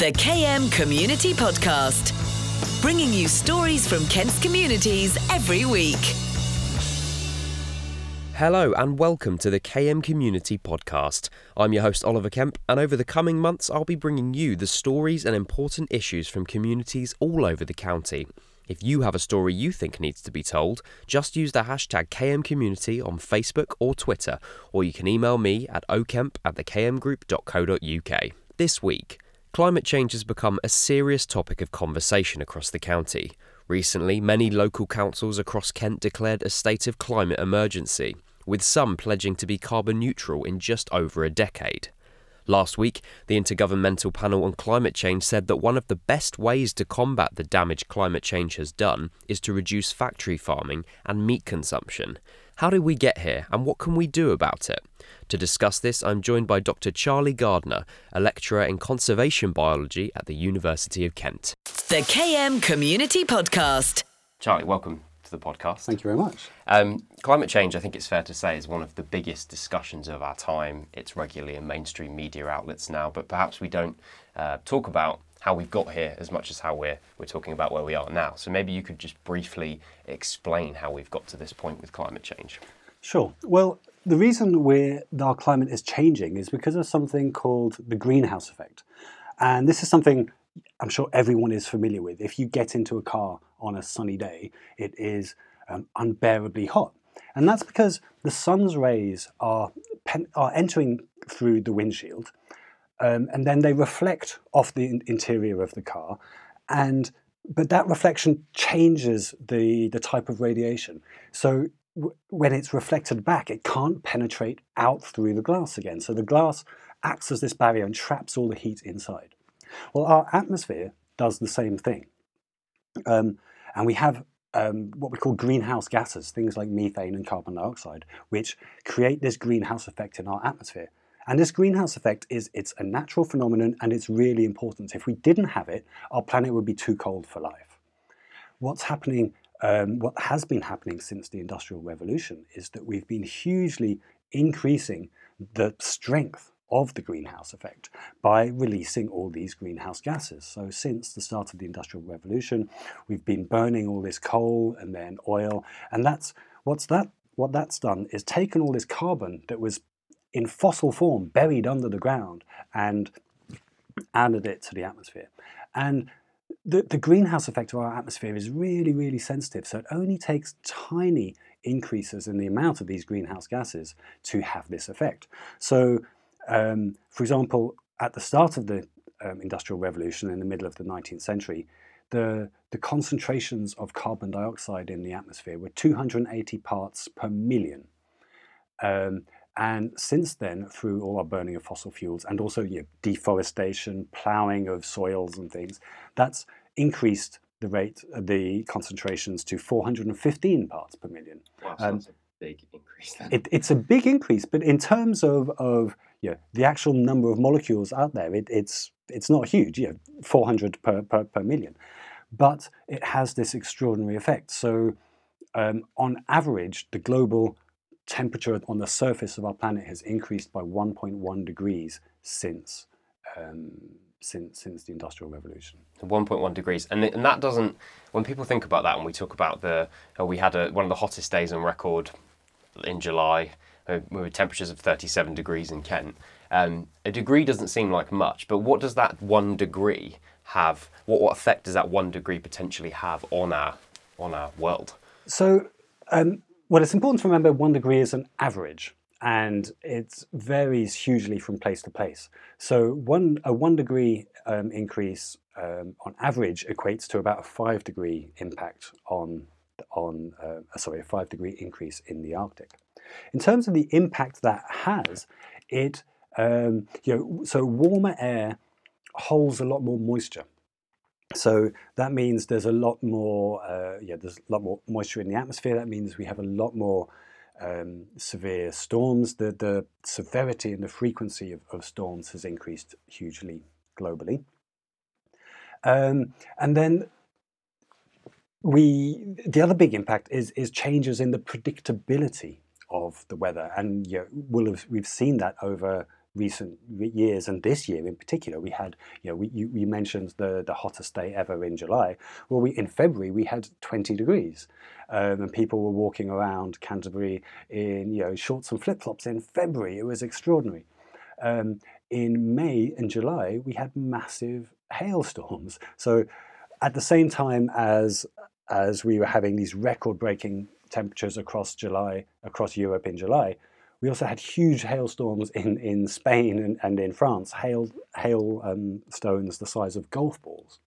The KM Community Podcast, bringing you stories from Kent's communities every week. Hello and welcome to the KM Community Podcast. I'm your host Oliver Kemp, and over the coming months, I'll be bringing you the stories and important issues from communities all over the county. If you have a story you think needs to be told, just use the hashtag KM Community on Facebook or Twitter, or you can email me at okemp at thekmgroup.co.uk. This week, climate change has become a serious topic of conversation across the county. Recently, many local councils across Kent declared a state of climate emergency, with some pledging to be carbon neutral in just over a decade. Last week, the Intergovernmental Panel on Climate Change said that one of the best ways to combat the damage climate change has done is to reduce factory farming and meat consumption. How did we get here and what can we do about it? To discuss this, I'm joined by Dr. Charlie Gardner, a lecturer in conservation biology at the University of Kent. The KM Community Podcast. Charlie, welcome to the podcast. Thank you very much. Um, climate change, I think it's fair to say, is one of the biggest discussions of our time. It's regularly in mainstream media outlets now, but perhaps we don't uh, talk about how we've got here as much as how we're we're talking about where we are now. So maybe you could just briefly explain how we've got to this point with climate change. Sure. Well, the reason we our climate is changing is because of something called the greenhouse effect, and this is something I'm sure everyone is familiar with. If you get into a car on a sunny day, it is um, unbearably hot. And that's because the sun's rays are, pen- are entering through the windshield um, and then they reflect off the interior of the car. And, but that reflection changes the, the type of radiation. So when it's reflected back, it can't penetrate out through the glass again. So the glass acts as this barrier and traps all the heat inside. Well, our atmosphere does the same thing. Um, and we have um, what we call greenhouse gases, things like methane and carbon dioxide, which create this greenhouse effect in our atmosphere. And this greenhouse effect is it's a natural phenomenon and it's really important. If we didn't have it, our planet would be too cold for life. What's happening, um, what has been happening since the Industrial Revolution is that we've been hugely increasing the strength of the greenhouse effect by releasing all these greenhouse gases. So, since the start of the Industrial Revolution, we've been burning all this coal and then oil, and that's what's that. What that's done is taken all this carbon that was in fossil form, buried under the ground, and added it to the atmosphere. And the, the greenhouse effect of our atmosphere is really, really sensitive. So it only takes tiny increases in the amount of these greenhouse gases to have this effect. So um, for example, at the start of the um, Industrial Revolution in the middle of the 19th century, the, the concentrations of carbon dioxide in the atmosphere were 280 parts per million. Um, and since then, through all our burning of fossil fuels and also you know, deforestation, ploughing of soils and things, that's increased the rate, the concentrations to 415 parts per million. Wow, so um, that's a big increase. It, it's a big increase, but in terms of, of you know, the actual number of molecules out there, it, it's it's not huge, you know, 400 per, per, per million, but it has this extraordinary effect. So, um, on average, the global temperature on the surface of our planet has increased by 1.1 degrees since um, since since the industrial revolution 1.1 degrees and, and that doesn't when people think about that and we talk about the oh, we had a, one of the hottest days on record in july uh, with temperatures of 37 degrees in Kent. Um, a degree doesn't seem like much, but what does that one degree have? What, what effect does that one degree potentially have on our on our world? So, um, well, it's important to remember one degree is an average, and it varies hugely from place to place. So, one a one degree um, increase um, on average equates to about a five degree impact on on uh, sorry a five degree increase in the Arctic. In terms of the impact that has, it um, you know so warmer air holds a lot more moisture. So that means there's a lot more uh, yeah there's a lot more moisture in the atmosphere. That means we have a lot more um, severe storms. The the severity and the frequency of, of storms has increased hugely globally. Um, and then we the other big impact is is changes in the predictability of the weather, and know, we'll have, we've seen that over recent years and this year in particular, we had, you know, we, you, you mentioned the, the hottest day ever in July. Well, we, in February, we had 20 degrees. Um, and people were walking around Canterbury in, you know, shorts and flip-flops in February. It was extraordinary. Um, in May and July, we had massive hailstorms. So at the same time as as we were having these record-breaking temperatures across July, across Europe in July, we also had huge hailstorms in, in Spain and, and in France, hail, hail um, stones the size of golf balls,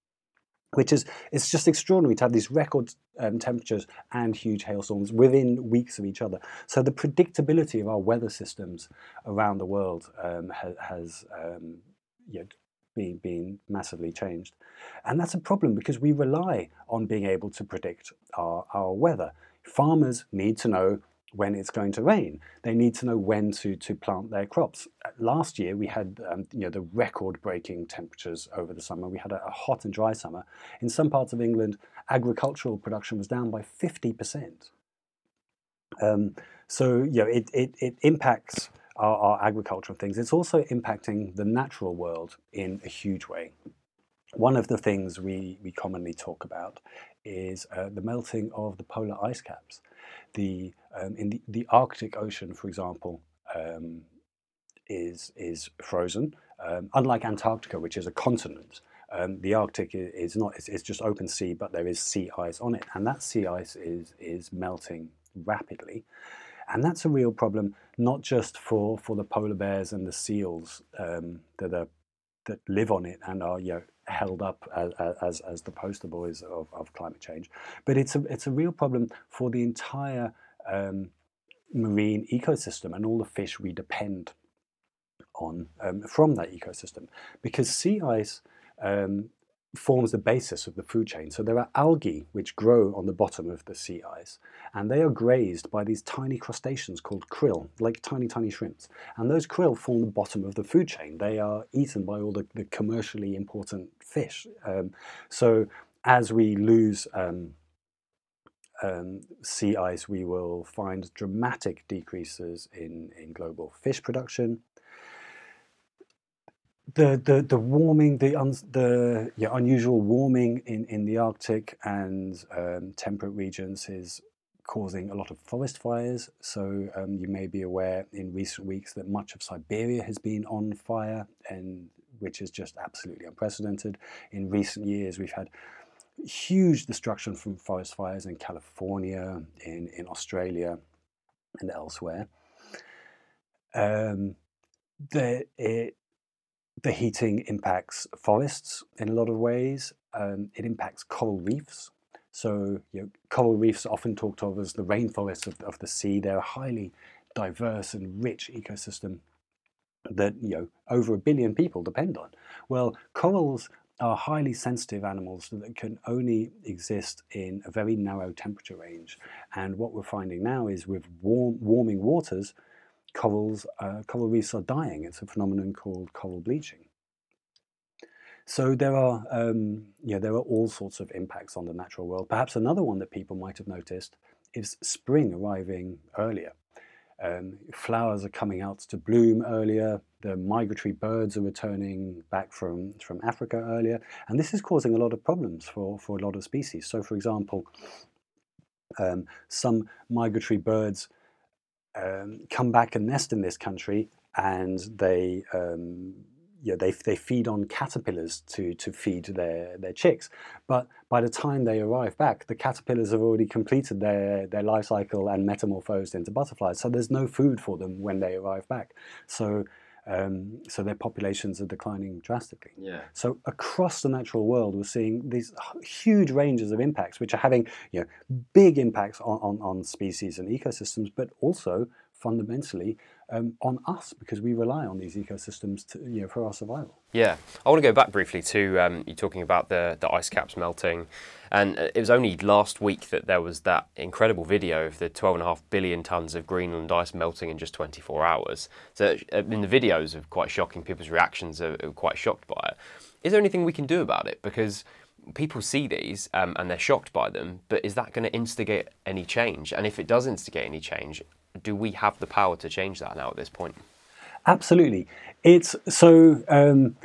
which is it's just extraordinary to have these record um, temperatures and huge hailstorms within weeks of each other. So the predictability of our weather systems around the world um, ha, has um, you know, massively changed. And that's a problem because we rely on being able to predict our, our weather. Farmers need to know when it's going to rain. They need to know when to, to plant their crops. Last year we had um, you know, the record-breaking temperatures over the summer. We had a, a, hot and dry summer. In some parts of England, agricultural production was down by 50%. Um, so you know, it, it, it impacts our, our agricultural things. It's also impacting the natural world in a huge way. One of the things we, we commonly talk about is uh, the melting of the polar ice caps the um, in the, the Arctic Ocean, for example, um, is is frozen. Um, unlike Antarctica, which is a continent, um, the Arctic is, not. It's, it's, just open sea, but there is sea ice on it, and that sea ice is is melting rapidly, and that's a real problem, not just for for the polar bears and the seals um, that are that live on it and are you know held up as, as, as the poster boys of, of climate change. But it's a, it's a real problem for the entire um, marine ecosystem and all the fish we depend on um, from that ecosystem. Because sea ice um, forms the basis of the food chain. So there are algae which grow on the bottom of the sea ice, and they are grazed by these tiny crustaceans called krill, like tiny, tiny shrimps. And those krill form the bottom of the food chain. They are eaten by all the, the commercially important fish. Um, so as we lose um, um, sea ice, we will find dramatic decreases in, in global fish production the, the, the warming, the, un, the yeah, unusual warming in, in the Arctic and um, temperate regions is causing a lot of forest fires. So um, you may be aware in recent weeks that much of Siberia has been on fire, and which is just absolutely unprecedented. In recent years, we've had huge destruction from forest fires in California, in, in Australia, and elsewhere. Um, the, it, the heating impacts forests in a lot of ways. Um, it impacts coral reefs. So you know, coral reefs are often talked of as the rainforests of, of the sea. They're a highly diverse and rich ecosystem that you know over a billion people depend on. Well, corals are highly sensitive animals that can only exist in a very narrow temperature range. And what we're finding now is with warm, warming waters, corals, uh, coral reefs are dying. It's a phenomenon called coral bleaching. So there are, um, yeah, there are all sorts of impacts on the natural world. Perhaps another one that people might have noticed is spring arriving earlier. Um, flowers are coming out to bloom earlier. The migratory birds are returning back from, from Africa earlier. And this is causing a lot of problems for, for a lot of species. So, for example, um, some migratory birds um, come back and nest in this country and they um, they, they feed on caterpillars to, to feed their, their chicks. But by the time they arrive back, the caterpillars have already completed their, their life cycle and metamorphosed into butterflies. So there's no food for them when they arrive back. So, um, so their populations are declining drastically. Yeah. So across the natural world, we're seeing these huge ranges of impacts, which are having you know, big impacts on, on, on species and ecosystems, but also fundamentally um, on us because we rely on these ecosystems to, you know, for our survival. Yeah, I want to go back briefly to um, you talking about the, the ice caps melting. And it was only last week that there was that incredible video of the 12.5 billion tonnes of Greenland ice melting in just 24 hours. So, uh, in the videos are quite shocking, people's reactions are, are quite shocked by it. Is there anything we can do about it? Because people see these um, and they're shocked by them, but is that going to instigate any change? And if it does instigate any change, do we have the power to change that now at this point? Absolutely. It's so. Um,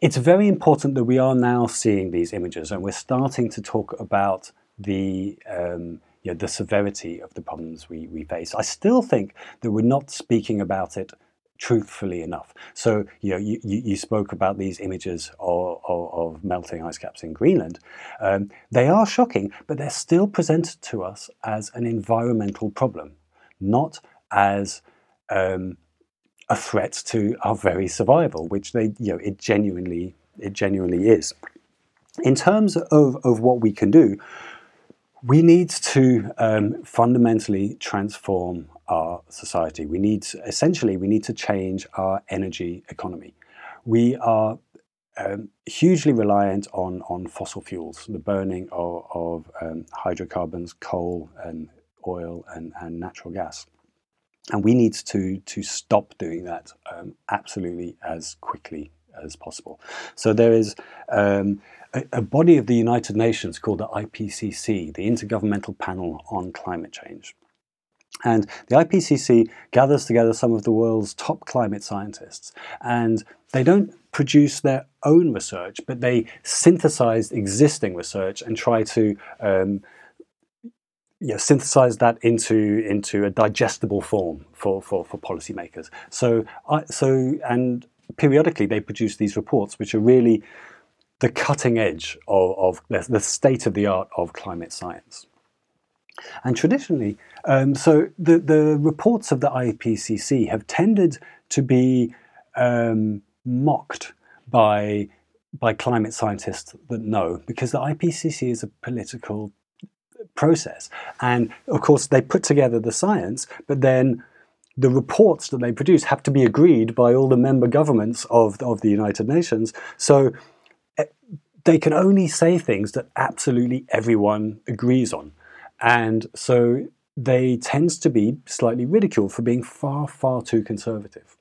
it's very important that we are now seeing these images, and we're starting to talk about the um, you know, the severity of the problems we, we face. I still think that we're not speaking about it truthfully enough. So, you know, you, you spoke about these images of, of, of melting ice caps in Greenland. Um, they are shocking, but they're still presented to us as an environmental problem, not as um, a threat to our very survival, which they, you know, it genuinely, it genuinely is. In terms of, of what we can do, we need to um, fundamentally transform our society. We need, essentially, we need to change our energy economy. We are um, hugely reliant on, on fossil fuels, the burning of, of um, hydrocarbons, coal, and oil, and, and natural gas. And we need to, to stop doing that um, absolutely as quickly as possible. So there is um, a, a, body of the United Nations called the IPCC, the Intergovernmental Panel on Climate Change. And the IPCC gathers together some of the world's top climate scientists, and they don't produce their own research, but they synthesize existing research and try to um, you know, synthesize that into into a digestible form for for, for policymakers. So I, so and periodically they produce these reports, which are really the cutting edge of, of the, the state of the art of climate science. And traditionally, um, so the, the reports of the IPCC have tended to be um, mocked by, by climate scientists that know, because the IPCC is a political process. And of course, they put together the science, but then the reports that they produce have to be agreed by all the member governments of, of the United Nations. So eh, they can only say things that absolutely everyone agrees on. And so they tend to be slightly ridiculed for being far, far too conservative.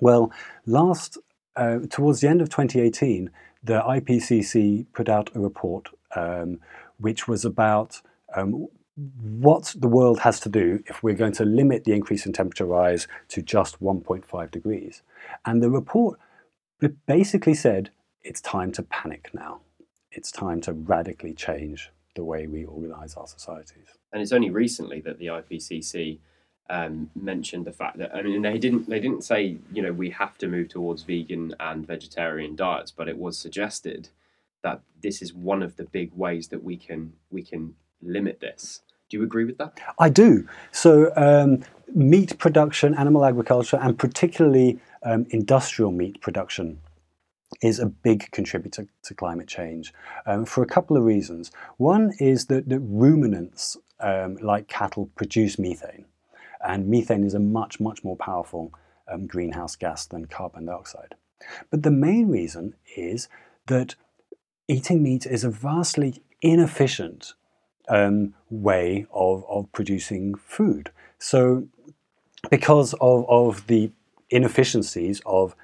Well, last, uh, towards the end of 2018, the IPCC put out a report um, which was about um, what the world has to do if we're going to limit the increase in temperature rise to just 1.5 degrees. And the report basically said it's time to panic now. It's time to radically change the way we organize our societies. And it's only recently that the IPCC um, mentioned the fact that I mean they didn't they didn't say you know we have to move towards vegan and vegetarian diets, but it was suggested that this is one of the big ways that we can we can limit this. Do you agree with that? I do. So, um, meat production, animal agriculture, and particularly um, industrial meat production is a big contributor to climate change um, for a couple of reasons. One is that, that ruminants, um, like cattle, produce methane, and methane is a much, much more powerful um, greenhouse gas than carbon dioxide. But the main reason is that eating meat is a vastly inefficient um, way of, of producing food. So, because of, of the inefficiencies of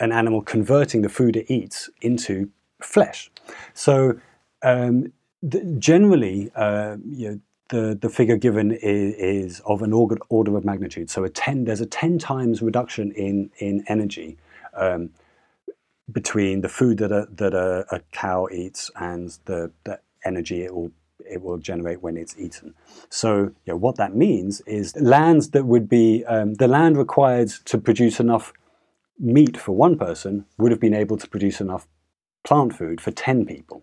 an animal converting the food it eats into flesh. So, um, the, generally, uh, you know, the, the figure given is, is of an order, of magnitude. So, a 10, there's a 10 times reduction in, in energy um, between the food that a, that a, a cow eats and the, the energy it will it will generate when it's eaten. So you know, what that means is lands that would be um, the land required to produce enough meat for one person would have been able to produce enough plant food for 10 people.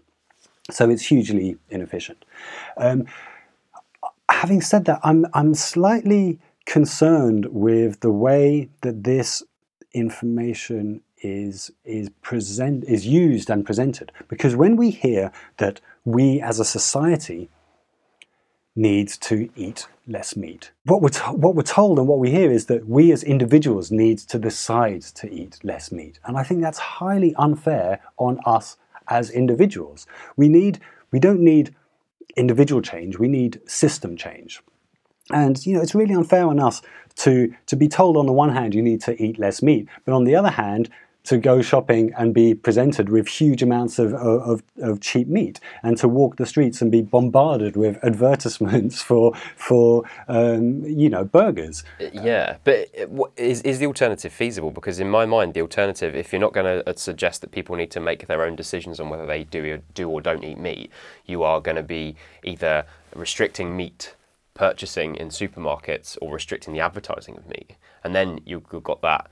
So it's hugely inefficient. Um, having said that, I'm, I'm slightly concerned with the way that this information is is present is used and presented. Because when we hear that we as a society need to eat less meat what we're what we're told and what we hear is that we as individuals need to decide to eat less meat. And i think that's highly unfair on us as individuals. We need we don't need individual change we need system change. And you know it's really unfair on us to to be told on the one hand you need to eat less meat but on the other hand to go shopping and be presented with huge amounts of, of, of, cheap meat and to walk the streets and be bombarded with advertisements for for um, you know burgers. Yeah, but is, is the alternative feasible? Because in my mind, the alternative, if you're not going to uh, suggest that people need to make their own decisions on whether they do do or don't eat meat, you are going to be either restricting meat purchasing in supermarkets or restricting the advertising of meat. And then you've got that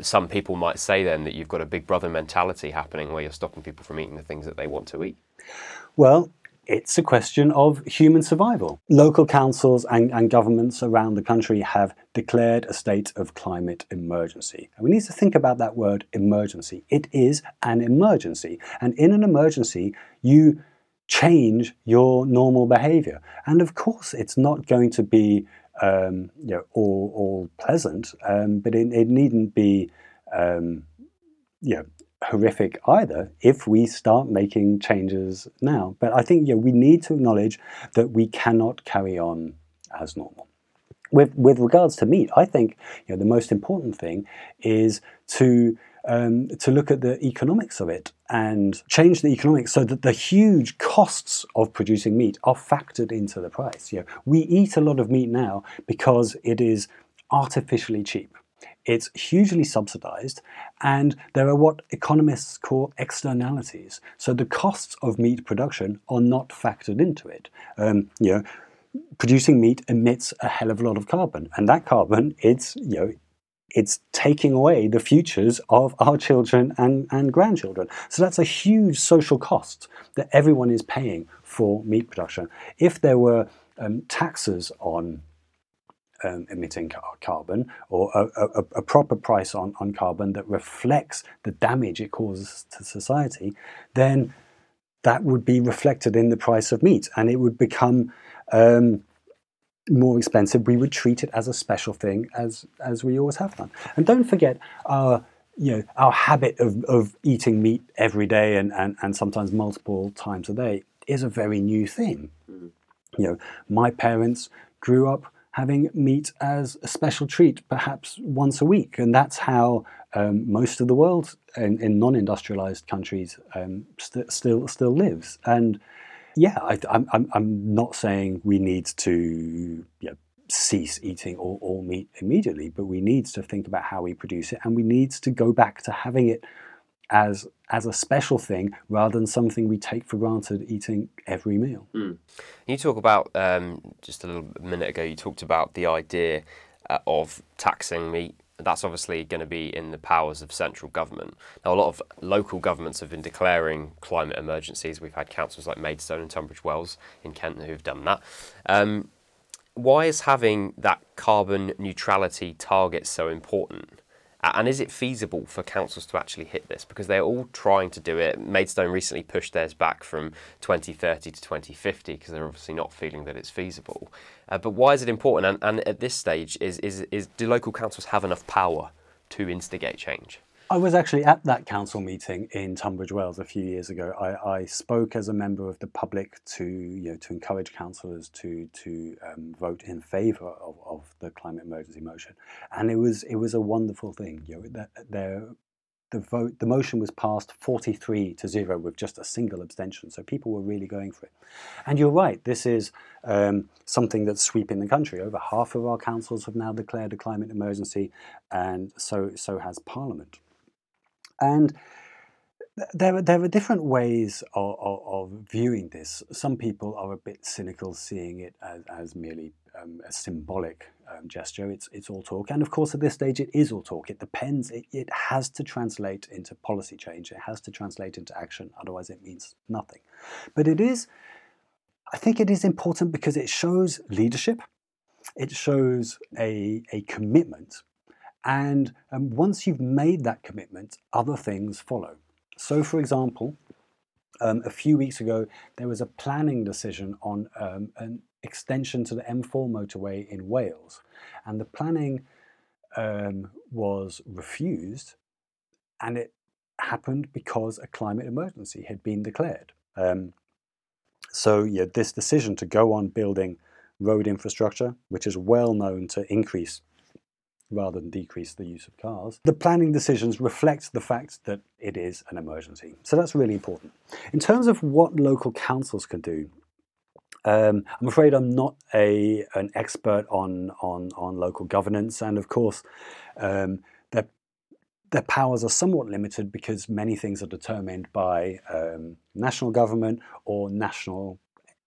some people might say then that you've got a big brother mentality happening where you're stopping people from eating the things that they want to eat? Well, it's a question of human survival. Local councils and, and, governments around the country have declared a state of climate emergency. And we need to think about that word emergency. It is an emergency. And in an emergency, you change your normal behavior. And of course, it's not going to be um, you know, all, all pleasant, um, but it, it, needn't be um, you know, horrific either if we start making changes now. But I think you know, we need to acknowledge that we cannot carry on as normal. With, with regards to meat, I think you know, the most important thing is to um, to look at the economics of it and change the economics so that the huge costs of producing meat are factored into the price. You know, we eat a lot of meat now because it is artificially cheap. It's hugely subsidized, and there are what economists call externalities. So the costs of meat production are not factored into it. Um, you know, producing meat emits a hell of a lot of carbon, and that carbon, it's you know, it's taking away the futures of our children and, and grandchildren. So that's a huge social cost that everyone is paying for meat production. If there were um, taxes on um, emitting car- carbon or a, a, a, proper price on, on carbon that reflects the damage it causes to society, then that would be reflected in the price of meat and it would become um, more expensive, we would treat it as a special thing, as as we always have done. And don't forget our you know our habit of, of eating meat every day and, and, and sometimes multiple times a day is a very new thing. Mm-hmm. You know, my parents grew up having meat as a special treat, perhaps once a week, and that's how um, most of the world in, in non-industrialized countries um, st- still still lives. And yeah, I, am I'm, I'm not saying we need to you know, cease eating all, all meat immediately, but we need to think about how we produce it, and we need to go back to having it as as a special thing rather than something we take for granted eating every meal. Mm. You talk about um, just a little minute ago. You talked about the idea uh, of taxing meat that's obviously going to be in the powers of central government. Now, a lot of local governments have been declaring climate emergencies. We've had councils like Maidstone and Tunbridge Wells in Kent who've done that. Um, why is having that carbon neutrality target so important? And is it feasible for councils to actually hit this? Because they're all trying to do it. Maidstone recently pushed theirs back from 2030 to 2050 because they're obviously not feeling that it's feasible. Uh, but why is it important? And, and at this stage, is, is, is do local councils have enough power to instigate change? I was actually at that council meeting in Tunbridge Wells a few years ago. I, I spoke as a member of the public to you know to encourage councillors to to um, vote in favour of, of the climate emergency motion, and it was it was a wonderful thing. You know, there the vote, the motion was passed 43 to zero with just a single abstention. So people were really going for it. And you're right, this is um, something that's sweeping the country. Over half of our councils have now declared a climate emergency, and so so has Parliament. And there are, there are different ways of, of, of, viewing this. Some people are a bit cynical, seeing it as, as merely um, a symbolic um, gesture. It's, it's all talk. And of course, at this stage, it is all talk. It depends. It, it has to translate into policy change, it has to translate into action. Otherwise, it means nothing. But it is, I think it is important because it shows leadership, it shows a, a commitment and um, once you've made that commitment, other things follow. So, for example, um, a few weeks ago, there was a planning decision on um, an extension to the M4 motorway in Wales. And the planning um, was refused, and it happened because a climate emergency had been declared. Um, so, yeah, this decision to go on building road infrastructure, which is well known to increase rather than decrease the use of cars. The planning decisions reflect the fact that it is an emergency. So that's really important. In terms of what local councils can do, um, I'm afraid I'm not a an expert on on on local governance, and of course, um, their their powers are somewhat limited because many things are determined by um, national government or national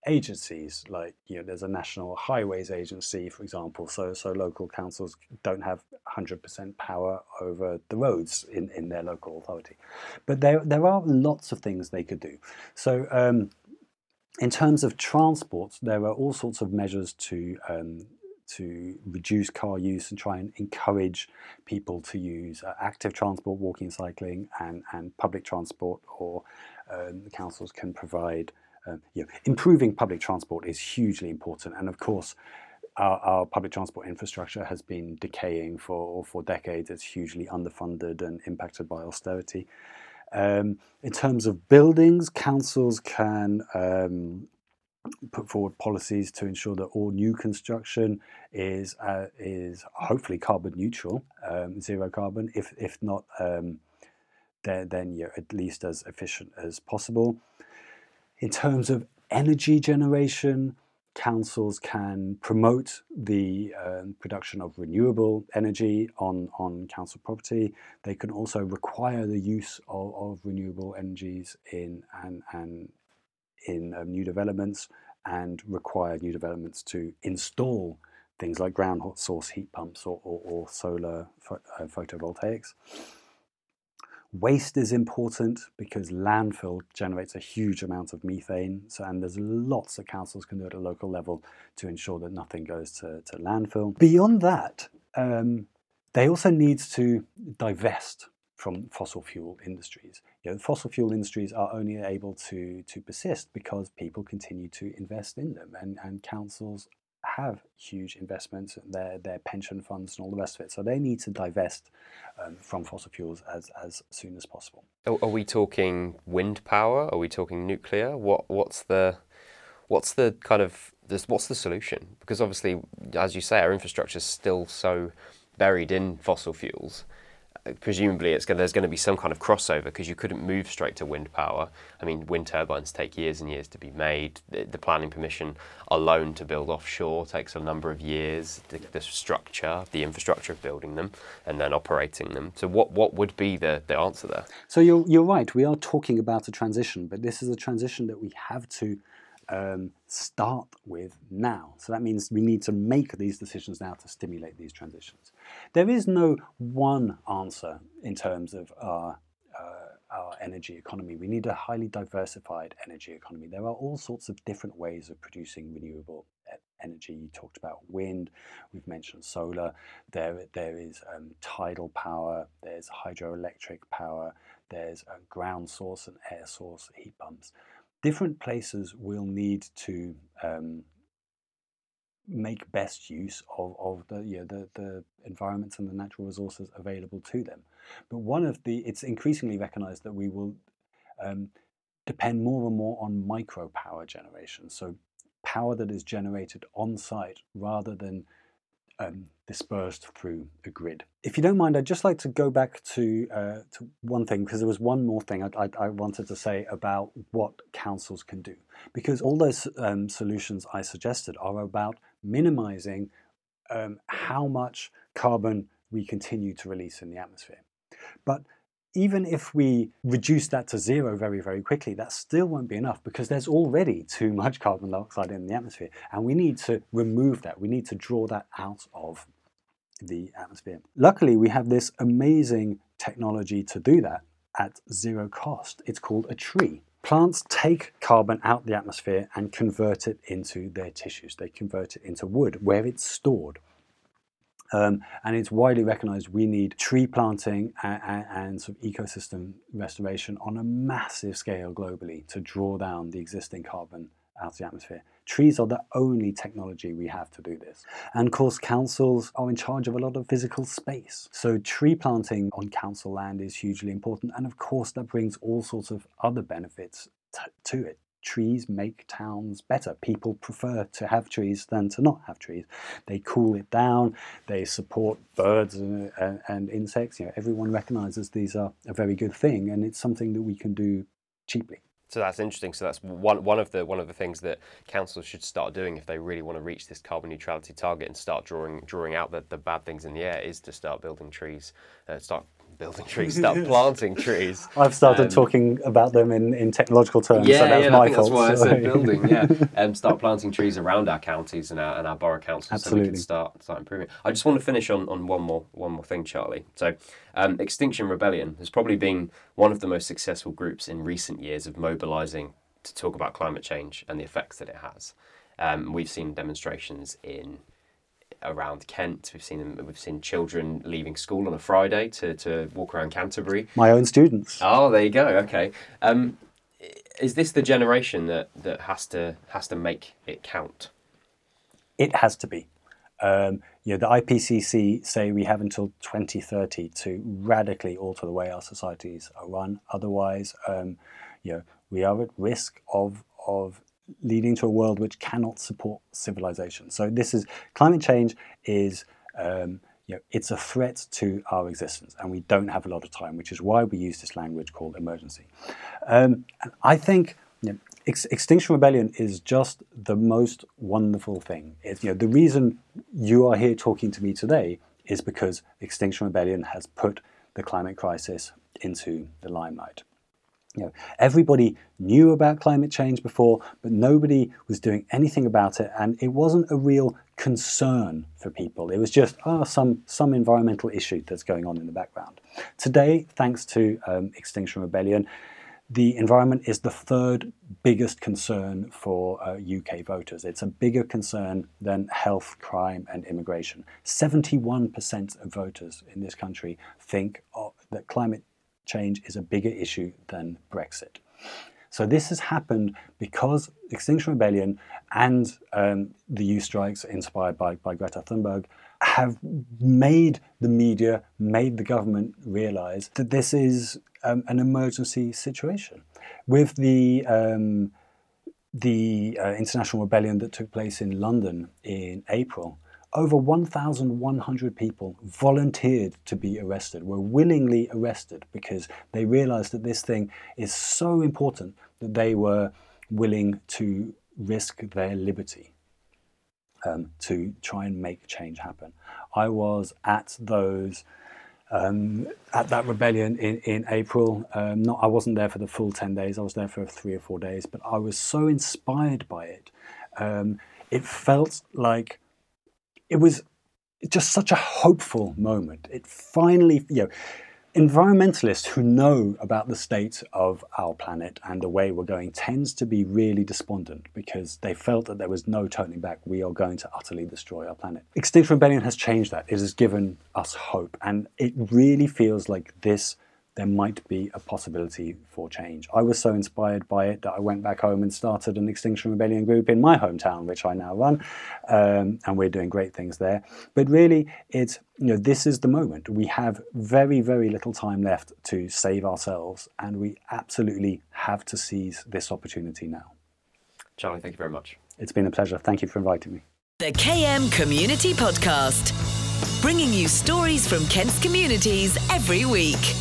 agencies. Like you know, there's a national highways agency, for example. So so local councils don't have 100% power over the roads in in their local authority, but there there are lots of things they could do. So um, in terms of transport, there are all sorts of measures to um, to reduce car use and try and encourage people to use uh, active transport, walking, cycling, and, and public transport, or um, the councils can provide. Um, you know, improving public transport is hugely important, and of course, our, our, public transport infrastructure has been decaying for for decades. It's hugely underfunded and impacted by austerity. Um, in terms of buildings, councils can um, put forward policies to ensure that all new construction is uh, is hopefully carbon neutral, um, zero carbon. If if not, um, then then you're at least as efficient as possible. In terms of energy generation, councils can promote the um, production of renewable energy on, on council property. They can also require the use of, of renewable energies in and, and in um, new developments and require new developments to install things like ground source heat pumps or, or, or solar uh, photovoltaics. Waste is important because landfill generates a huge amount of methane. So, and there's lots that councils can do at a local level to ensure that nothing goes to, to landfill. Beyond that, um, they also need to divest from fossil fuel industries. You know, fossil fuel industries are only able to, to persist because people continue to invest in them and, and councils have huge investments, their their pension funds and all the rest of it. So they need to divest um, from fossil fuels as as soon as possible. Are, are, we talking wind power? Are we talking nuclear? What what's the what's the kind of this, what's the solution? Because obviously, as you say, our infrastructure is still so buried in fossil fuels presumably it's going, there's going to be some kind of crossover because you couldn't move straight to wind power. I mean, wind turbines take years and years to be made. The, the planning permission alone to build offshore takes a number of years. The, the, structure, the infrastructure of building them, and then operating them. So, what, what would be the, the answer there? So, you're, you're right. We are talking about a transition, but this is a transition that we have to um, start with now. So that means we need to make these decisions now to stimulate these transitions. There is no one answer in terms of our, uh, our energy economy. We need a highly diversified energy economy. There are all sorts of different ways of producing renewable energy. You talked about wind, we've mentioned solar, there, there is um, tidal power, there's hydroelectric power, there's ground source and air source heat pumps different places will need to um, make best use of, of the, you know, the, the environments and the natural resources available to them. But one of the, it's increasingly recognized that we will um, depend more and more on micro power generation. So power that is generated on site rather than um, dispersed through a grid. If you don't mind, I'd just like to go back to, uh, to one thing, because there was one more thing I, I, I, wanted to say about what councils can do. Because all those um, solutions I suggested are about minimizing um, how much carbon we continue to release in the atmosphere. But even if we reduce that to zero very, very quickly, that still won't be enough because there's already too much carbon dioxide in the atmosphere. And we need to remove that. We need to draw that out of the atmosphere. Luckily, we have this amazing technology to do that at zero cost. It's called a tree. Plants take carbon out of the atmosphere and convert it into their tissues. They convert it into wood where it's stored. Um, and it's widely recognized we need tree planting and, and, and, sort of ecosystem restoration on a massive scale globally to draw down the existing carbon out of the atmosphere. Trees are the only technology we have to do this. And of course, councils are in charge of a lot of physical space. So tree planting on council land is hugely important. And of course, that brings all sorts of other benefits to it trees make towns better. People prefer to have trees than to not have trees. They cool it down. They support birds and, and, and insects. You know, everyone recognises these are a very good thing, and it's something that we can do cheaply. So that's interesting. So that's one one of the one of the things that councils should start doing if they really want to reach this carbon neutrality target and start drawing drawing out the, the bad things in the air is to start building trees, uh, start building trees, start planting trees. I've started um, talking about them in, in technological terms. Yeah, so that's yeah, my I think fault. that's why I said building. Yeah, um, start planting trees around our counties and our, and our borough councils Absolutely. so we can start start improving. I just want to finish on, on one more one more thing, Charlie. So, um, Extinction Rebellion has probably been one of the most successful groups in recent years of mobilising to talk about climate change and the effects that it has. Um, we've seen demonstrations in around Kent. We've seen we've seen children leaving school on a Friday to, to walk around Canterbury. My own students. Oh, there you go. Okay. Um, is this the generation that, that has to has to make it count? It has to be. Um, you know, the IPCC say we have until 2030 to radically alter the way our societies are run. Otherwise, um, you know, we are at risk of of leading to a world which cannot support civilization. So this is climate change is um, you know, it's a threat to our existence, and we don't have a lot of time, which is why we use this language called emergency. Um, and I think you know, Ex- Extinction Rebellion is just the most wonderful thing. It's, you know, the reason you are here talking to me today is because Extinction Rebellion has put the climate crisis into the limelight. You know, everybody knew about climate change before, but nobody was doing anything about it, and it wasn't a real concern for people. It was just oh, some some environmental issue that's going on in the background. Today, thanks to um, Extinction Rebellion, the environment is the third biggest concern for uh, UK voters. It's a bigger concern than health, crime, and immigration. 71% of voters in this country think oh, that climate change is a bigger issue than Brexit. So this has happened because Extinction Rebellion and um, the youth strikes inspired by, by Greta Thunberg have made the media, made the government realize that this is um, an emergency situation. With the um, the uh, international rebellion that took place in London in April, over 1,100 people volunteered to be arrested, were willingly arrested because they realized that this thing is so important that they were willing to risk their liberty um, to try and make change happen. I was at those. Um, at that rebellion in, in April, um, not I wasn't there for the full ten days. I was there for three or four days, but I was so inspired by it. Um, it felt like it was just such a hopeful moment. It finally, you know, environmentalists who know about the state of our planet and the way we're going tends to be really despondent because they felt that there was no turning back. We are going to utterly destroy our planet. Extinction Rebellion has changed that. It has given us hope, and it really feels like this there might be a possibility for change. I was so inspired by it that I went back home and started an Extinction Rebellion group in my hometown, which I now run, um, and we're doing great things there. But really, it's you know this is the moment. We have very very little time left to save ourselves, and we absolutely have to seize this opportunity now. Charlie, thank you very much. It's been a pleasure. Thank you for inviting me. The KM Community Podcast, bringing you stories from Kent's communities every week.